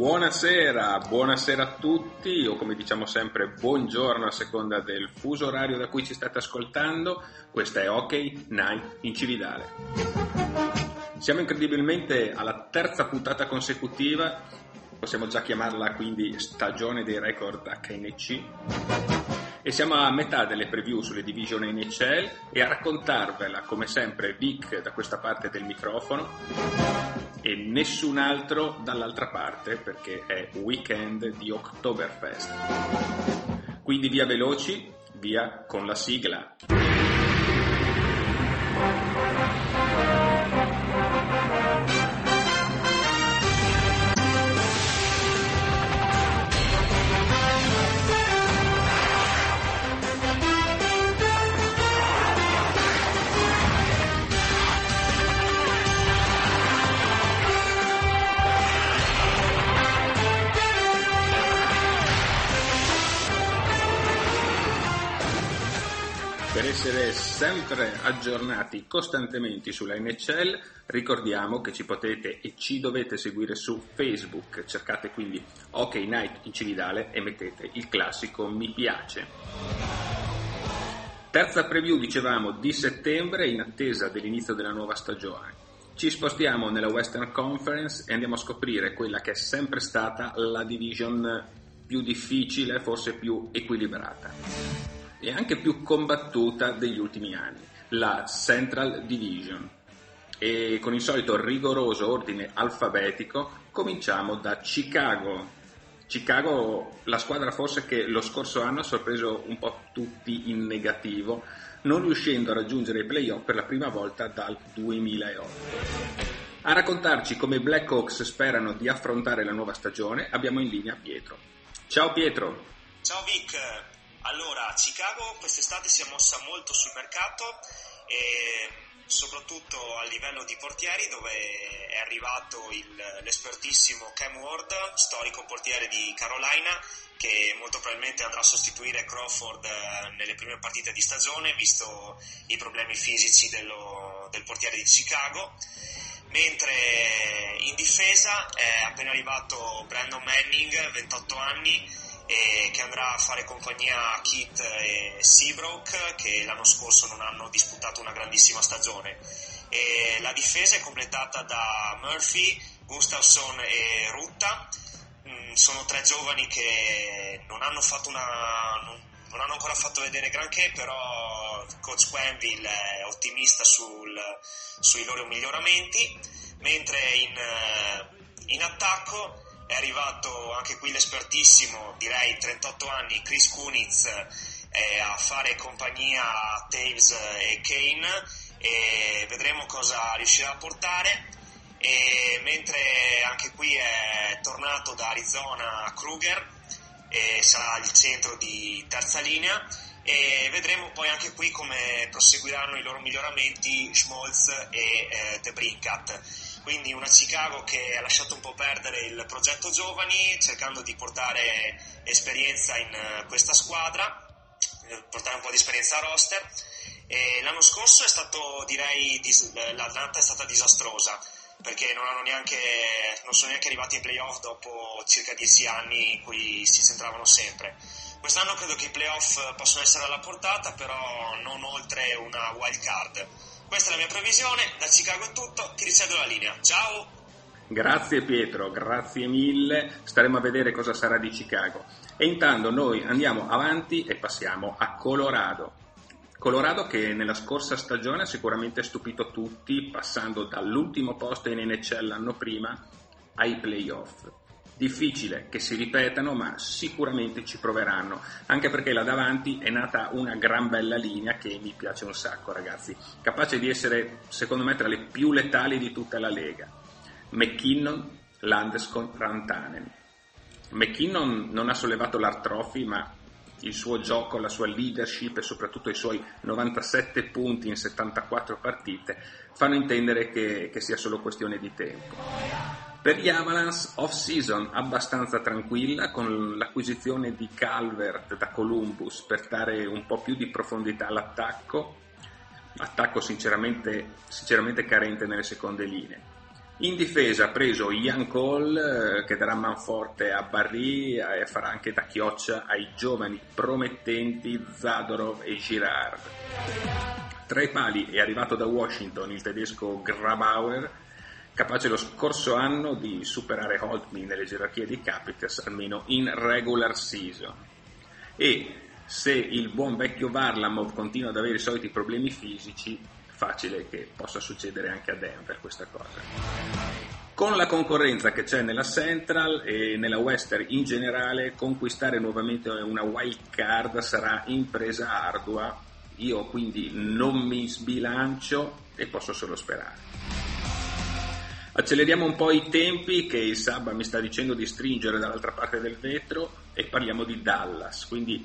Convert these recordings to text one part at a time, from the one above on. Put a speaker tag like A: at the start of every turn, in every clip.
A: Buonasera, buonasera a tutti, o come diciamo sempre, buongiorno a seconda del fuso orario da cui ci state ascoltando. Questa è OK Night in Cividale. Siamo incredibilmente alla terza puntata consecutiva, possiamo già chiamarla quindi stagione dei record HNC e siamo a metà delle preview sulle division NHL e a raccontarvela come sempre Vic da questa parte del microfono e nessun altro dall'altra parte perché è weekend di Oktoberfest. Quindi via veloci, via con la sigla. Sempre aggiornati costantemente sulla NHL, ricordiamo che ci potete e ci dovete seguire su Facebook. Cercate quindi OK Night in Cividale e mettete il classico mi piace. Terza preview, dicevamo, di settembre in attesa dell'inizio della nuova stagione. Ci spostiamo nella Western Conference e andiamo a scoprire quella che è sempre stata la division più difficile, forse più equilibrata e anche più combattuta degli ultimi anni, la Central Division. E con il solito rigoroso ordine alfabetico cominciamo da Chicago. Chicago, la squadra forse che lo scorso anno ha sorpreso un po' tutti in negativo, non riuscendo a raggiungere i playoff per la prima volta dal 2008. A raccontarci come i Blackhawks sperano di affrontare la nuova stagione abbiamo in linea Pietro. Ciao Pietro!
B: Ciao Vic! Allora, Chicago quest'estate si è mossa molto sul mercato soprattutto a livello di portieri dove è arrivato il, l'espertissimo Cam Ward, storico portiere di Carolina, che molto probabilmente andrà a sostituire Crawford eh, nelle prime partite di stagione, visto i problemi fisici dello, del portiere di Chicago. Mentre in difesa è appena arrivato Brandon Manning, 28 anni, e che andrà a fare compagnia a Kit e Seabrook che l'anno scorso non hanno disputato una grandissima stagione. E la difesa è completata da Murphy, Gustafsson e Rutta. Mm, sono tre giovani che non hanno, una, non hanno ancora fatto vedere granché, però coach Quenville è ottimista sul, sui loro miglioramenti, mentre in, in attacco è arrivato anche qui l'espertissimo, direi 38 anni, Chris Kunitz eh, a fare compagnia a Taves e Kane e vedremo cosa riuscirà a portare. E mentre anche qui è tornato da Arizona Kruger sarà il centro di terza linea e vedremo poi anche qui come proseguiranno i loro miglioramenti Schmolz e eh, De Brincat quindi una Chicago che ha lasciato un po' perdere il progetto giovani cercando di portare esperienza in eh, questa squadra, eh, portare un po' di esperienza a roster. E l'anno scorso è stato, direi, l'Atlanta è stata disastrosa perché non, neanche, non sono neanche arrivati ai playoff dopo circa dieci anni in cui si centravano sempre. Quest'anno credo che i playoff possano essere alla portata, però non oltre una wild card questa è la mia previsione, da Chicago è tutto, ti ricevo la linea. Ciao!
A: Grazie Pietro, grazie mille, staremo a vedere cosa sarà di Chicago. E intanto noi andiamo avanti e passiamo a Colorado. Colorado che nella scorsa stagione ha sicuramente stupito tutti passando dall'ultimo posto in NHL l'anno prima ai playoff difficile che si ripetano, ma sicuramente ci proveranno, anche perché là davanti è nata una gran bella linea che mi piace un sacco, ragazzi, capace di essere, secondo me, tra le più letali di tutta la Lega. McKinnon, Landeskog, Rantanen. McKinnon non ha sollevato l'Art Trophy, ma il suo gioco, la sua leadership e soprattutto i suoi 97 punti in 74 partite fanno intendere che, che sia solo questione di tempo. Per gli Avalanche off-season abbastanza tranquilla con l'acquisizione di Calvert da Columbus per dare un po' più di profondità all'attacco, attacco sinceramente, sinceramente carente nelle seconde linee. In difesa ha preso Ian Cole eh, che darà manforte a Barry e farà anche da chioccia ai giovani promettenti Zadorov e Girard. Tra i pali è arrivato da Washington il tedesco Grabauer, capace lo scorso anno di superare Holtby nelle gerarchie di Capitals almeno in regular season. E se il buon vecchio Varlamov continua ad avere i soliti problemi fisici, facile che possa succedere anche a Denver questa cosa. Con la concorrenza che c'è nella Central e nella Western in generale, conquistare nuovamente una wild card sarà impresa ardua. Io quindi non mi sbilancio e posso solo sperare. Acceleriamo un po' i tempi che il Sabba mi sta dicendo di stringere dall'altra parte del vetro e parliamo di Dallas, quindi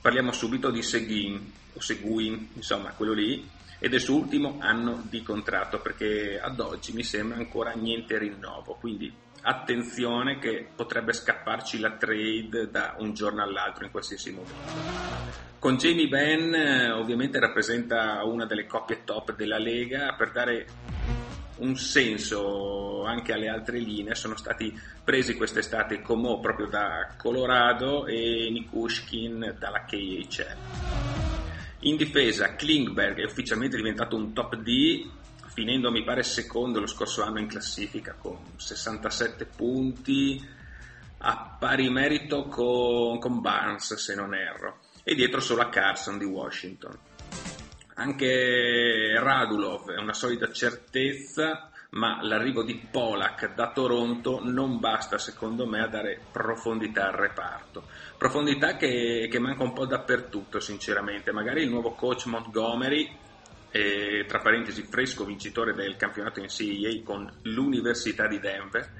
A: parliamo subito di Seguin o Seguin, insomma quello lì, ed è suo ultimo anno di contratto perché ad oggi mi sembra ancora niente rinnovo, quindi attenzione che potrebbe scapparci la trade da un giorno all'altro in qualsiasi momento. Con Jamie Benn eh, ovviamente rappresenta una delle coppie top della Lega. Per dare un senso anche alle altre linee sono stati presi quest'estate Como proprio da Colorado e Nikushkin dalla KHL. In difesa Klingberg è ufficialmente diventato un top D, finendo mi pare secondo lo scorso anno in classifica con 67 punti, a pari merito con, con Barnes se non erro, e dietro solo a Carson di Washington. Anche Radulov è una solida certezza, ma l'arrivo di Polak da Toronto non basta secondo me a dare profondità al reparto. Profondità che, che manca un po' dappertutto sinceramente, magari il nuovo coach Montgomery, eh, tra parentesi fresco vincitore del campionato in CEA con l'Università di Denver,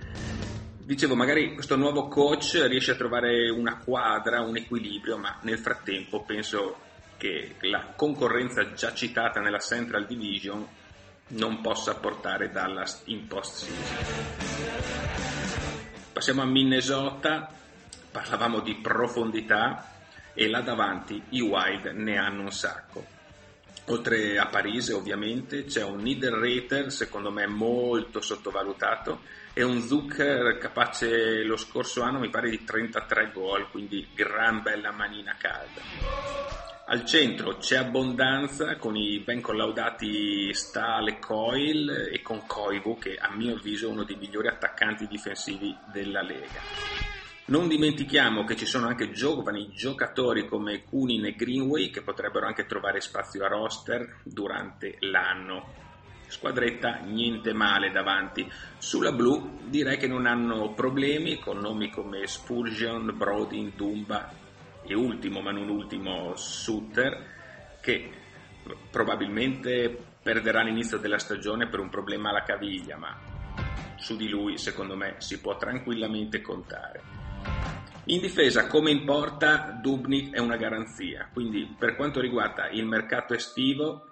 A: dicevo magari questo nuovo coach riesce a trovare una quadra, un equilibrio, ma nel frattempo penso che la concorrenza già citata nella Central Division non possa portare Dallas in post season. Passiamo a Minnesota, parlavamo di profondità e là davanti i Wild ne hanno un sacco. Oltre a Parise ovviamente c'è un Niederreiter secondo me molto sottovalutato e un Zucker capace lo scorso anno mi pare di 33 gol, quindi gran bella manina calda. Al centro c'è abbondanza con i ben collaudati Stahl e Coil e con Koivu che a mio avviso è uno dei migliori attaccanti difensivi della Lega. Non dimentichiamo che ci sono anche giovani giocatori come Kunin e Greenway che potrebbero anche trovare spazio a roster durante l'anno. Squadretta niente male davanti. Sulla blu direi che non hanno problemi con nomi come Spurgeon, Brodin, Dumba e ultimo ma non ultimo Sutter che probabilmente perderà l'inizio della stagione per un problema alla caviglia ma su di lui secondo me si può tranquillamente contare. In difesa come in porta Dubnik è una garanzia. Quindi per quanto riguarda il mercato estivo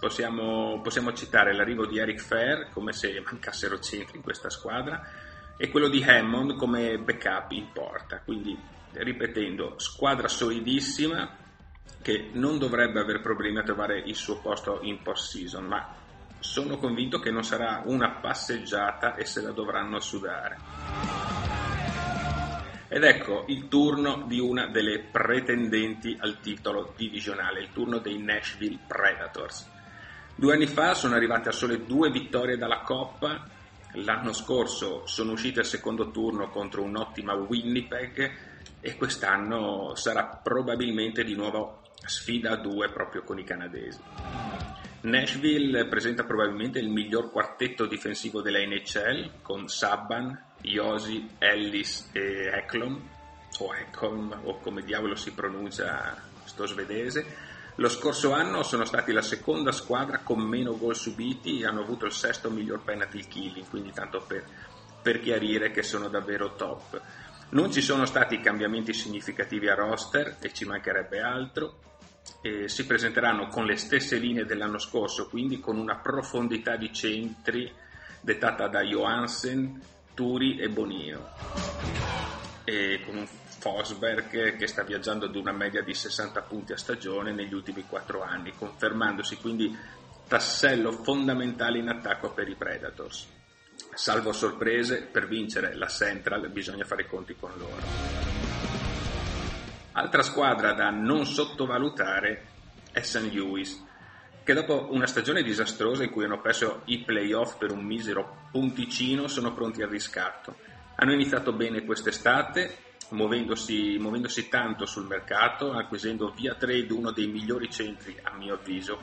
A: possiamo, possiamo citare l'arrivo di Eric Fair come se mancassero centri in questa squadra e quello di Hammond come backup in porta. Quindi ripetendo, squadra solidissima che non dovrebbe avere problemi a trovare il suo posto in post season, ma sono convinto che non sarà una passeggiata e se la dovranno sudare. Ed ecco il turno di una delle pretendenti al titolo divisionale, il turno dei Nashville Predators. Due anni fa sono arrivate a sole due vittorie dalla Coppa, l'anno scorso sono uscite al secondo turno contro un'ottima Winnipeg e quest'anno sarà probabilmente di nuovo sfida a due proprio con i canadesi. Nashville presenta probabilmente il miglior quartetto difensivo della NHL con Saban, Josi, Ellis e Eklom o Ekholm o come diavolo si pronuncia sto svedese. Lo scorso anno sono stati la seconda squadra con meno gol subiti e hanno avuto il sesto miglior penalty killing, quindi tanto per, per chiarire che sono davvero top. Non ci sono stati cambiamenti significativi a roster e ci mancherebbe altro. E si presenteranno con le stesse linee dell'anno scorso, quindi con una profondità di centri dettata da Johansen, Turi e Bonino. E con un Fosberg che sta viaggiando ad una media di 60 punti a stagione negli ultimi 4 anni, confermandosi quindi tassello fondamentale in attacco per i Predators. Salvo sorprese, per vincere la Central bisogna fare i conti con loro. Altra squadra da non sottovalutare è St. Louis, che dopo una stagione disastrosa in cui hanno perso i playoff per un misero punticino sono pronti al riscatto. Hanno iniziato bene quest'estate, muovendosi, muovendosi tanto sul mercato, acquisendo via trade uno dei migliori centri a mio avviso.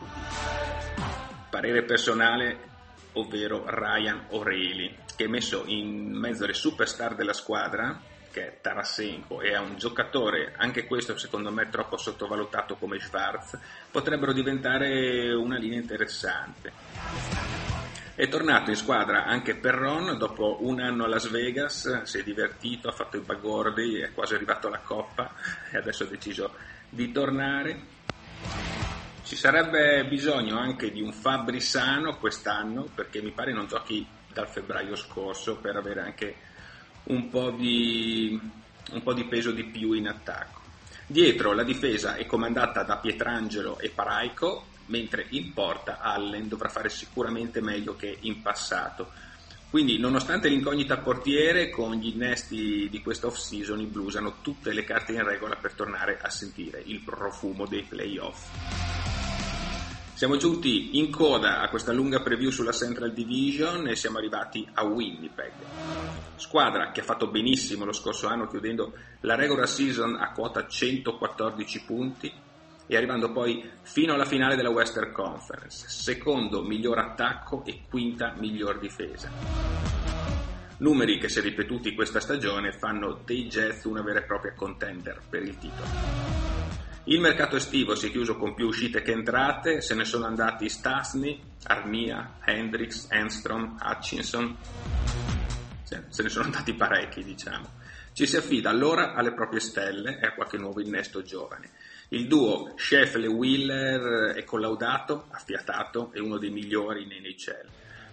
A: Parere personale, ovvero Ryan O'Reilly, che è messo in mezzo alle superstar della squadra, che è Tarasenko, e è un giocatore, anche questo secondo me troppo sottovalutato come Schwarz, potrebbero diventare una linea interessante. È tornato in squadra anche Perron dopo un anno a Las Vegas, si è divertito, ha fatto i bagordi, è quasi arrivato alla coppa e adesso ha deciso di tornare. Ci sarebbe bisogno anche di un Fabri sano quest'anno perché mi pare non giochi dal febbraio scorso per avere anche un po' di, un po di peso di più in attacco. Dietro la difesa è comandata da Pietrangelo e Paraico, mentre in porta Allen dovrà fare sicuramente meglio che in passato. Quindi, nonostante l'incognita portiere, con gli innesti di questa off-season i Blues hanno tutte le carte in regola per tornare a sentire il profumo dei playoff. Siamo giunti in coda a questa lunga preview sulla Central Division e siamo arrivati a Winnipeg. Squadra che ha fatto benissimo lo scorso anno chiudendo la regular season a quota 114 punti, e arrivando poi fino alla finale della Western Conference, secondo miglior attacco e quinta miglior difesa. Numeri che se ripetuti questa stagione fanno dei Jets una vera e propria contender per il titolo. Il mercato estivo si è chiuso con più uscite che entrate, se ne sono andati Stasny, Armia, Hendricks, Enstrom, Hutchinson, se ne sono andati parecchi diciamo. Ci si affida allora alle proprie stelle e a qualche nuovo innesto giovane. Il duo Scheffel-Wheeler è collaudato, affiatato, è uno dei migliori in NHL.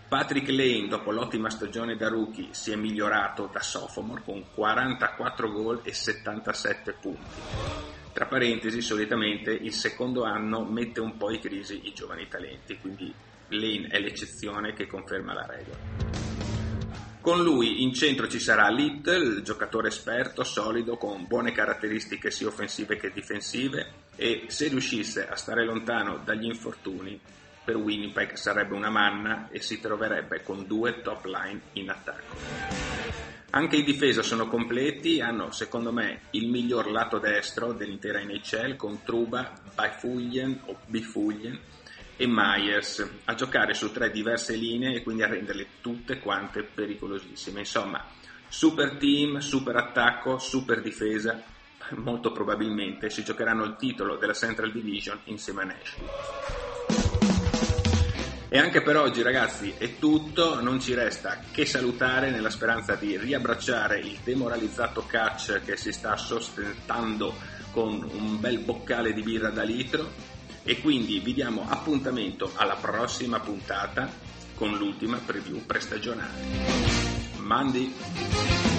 A: Patrick Lane, dopo l'ottima stagione da rookie, si è migliorato da sophomore con 44 gol e 77 punti. Tra parentesi, solitamente il secondo anno mette un po' in crisi i giovani talenti, quindi Lane è l'eccezione che conferma la regola. Con lui in centro ci sarà Little, giocatore esperto, solido, con buone caratteristiche sia offensive che difensive e se riuscisse a stare lontano dagli infortuni per Winnipeg sarebbe una manna e si troverebbe con due top line in attacco. Anche in difesa sono completi, hanno secondo me il miglior lato destro dell'intera NHL con Truba, Bifugien o Bifugien e Myers a giocare su tre diverse linee e quindi a renderle tutte quante pericolosissime. Insomma, super team, super attacco, super difesa. Molto probabilmente si giocheranno il titolo della Central Division insieme a Nashville. E anche per oggi ragazzi è tutto, non ci resta che salutare nella speranza di riabbracciare il demoralizzato catch che si sta sostentando con un bel boccale di birra da litro e quindi vi diamo appuntamento alla prossima puntata con l'ultima preview prestagionale. Mandi!